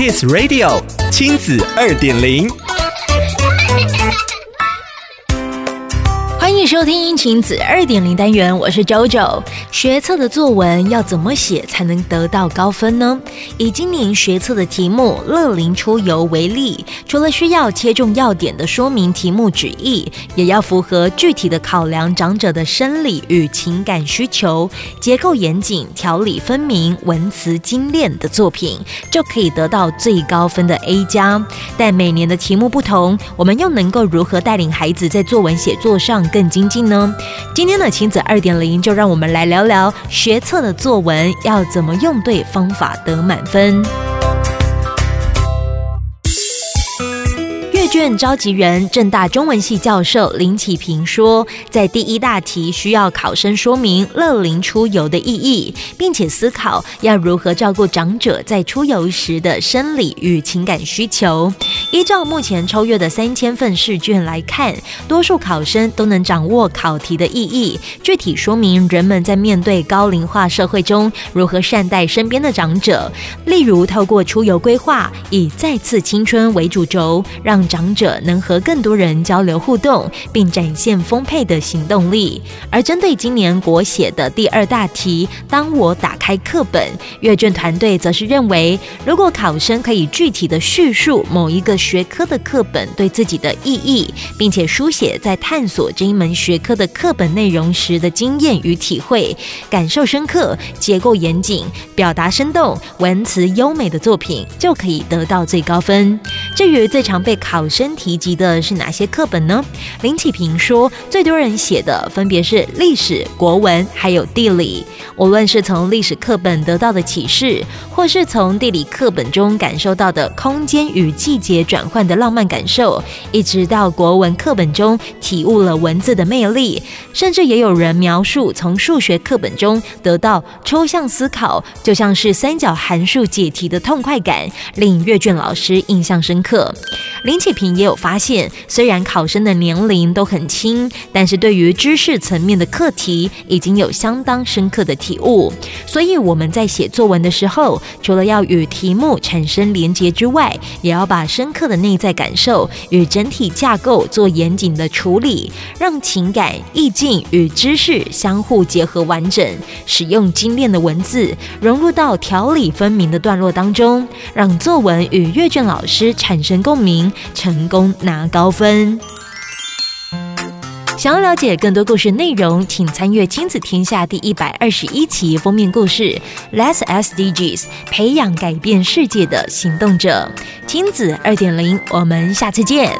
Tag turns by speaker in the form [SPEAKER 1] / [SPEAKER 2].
[SPEAKER 1] Kiss Radio 亲子二点零。
[SPEAKER 2] 收听亲子二点零单元，我是 JoJo。学测的作文要怎么写才能得到高分呢？以今年学测的题目“乐龄出游”为例，除了需要切中要点的说明题目旨意，也要符合具体的考量长者的生理与情感需求，结构严谨、条理分明、文辞精炼的作品，就可以得到最高分的 A 加。但每年的题目不同，我们又能够如何带领孩子在作文写作上更精进呢？今天的亲子二点零，就让我们来聊聊学测的作文要怎么用对方法得满分。卷召集人正大中文系教授林启平说，在第一大题需要考生说明乐龄出游的意义，并且思考要如何照顾长者在出游时的生理与情感需求。依照目前抽阅的三千份试卷来看，多数考生都能掌握考题的意义，具体说明人们在面对高龄化社会中如何善待身边的长者。例如，透过出游规划，以再次青春为主轴，让长者能和更多人交流互动，并展现丰沛的行动力。而针对今年国写的第二大题，当我打开课本，阅卷团队则是认为，如果考生可以具体的叙述某一个学科的课本对自己的意义，并且书写在探索这一门学科的课本内容时的经验与体会，感受深刻、结构严谨、表达生动、文辞优美的作品，就可以得到最高分。至于最常被考生提及的是哪些课本呢？林启平说，最多人写的分别是历史、国文还有地理。无论是从历史课本得到的启示，或是从地理课本中感受到的空间与季节转换的浪漫感受，一直到国文课本中体悟了文字的魅力，甚至也有人描述从数学课本中得到抽象思考，就像是三角函数解题的痛快感，令阅卷老师印象深刻。林启平也有发现，虽然考生的年龄都很轻，但是对于知识层面的课题已经有相当深刻的体悟。所以我们在写作文的时候，除了要与题目产生连结之外，也要把深刻的内在感受与整体架构做严谨的处理，让情感、意境与知识相互结合完整，使用精炼的文字融入到条理分明的段落当中，让作文与阅卷老师产生共鸣。成成功拿高分。想要了解更多故事内容，请参阅《亲子天下》第一百二十一期封面故事 Less SDGs，培养改变世界的行动者。亲子二点零，我们下次见。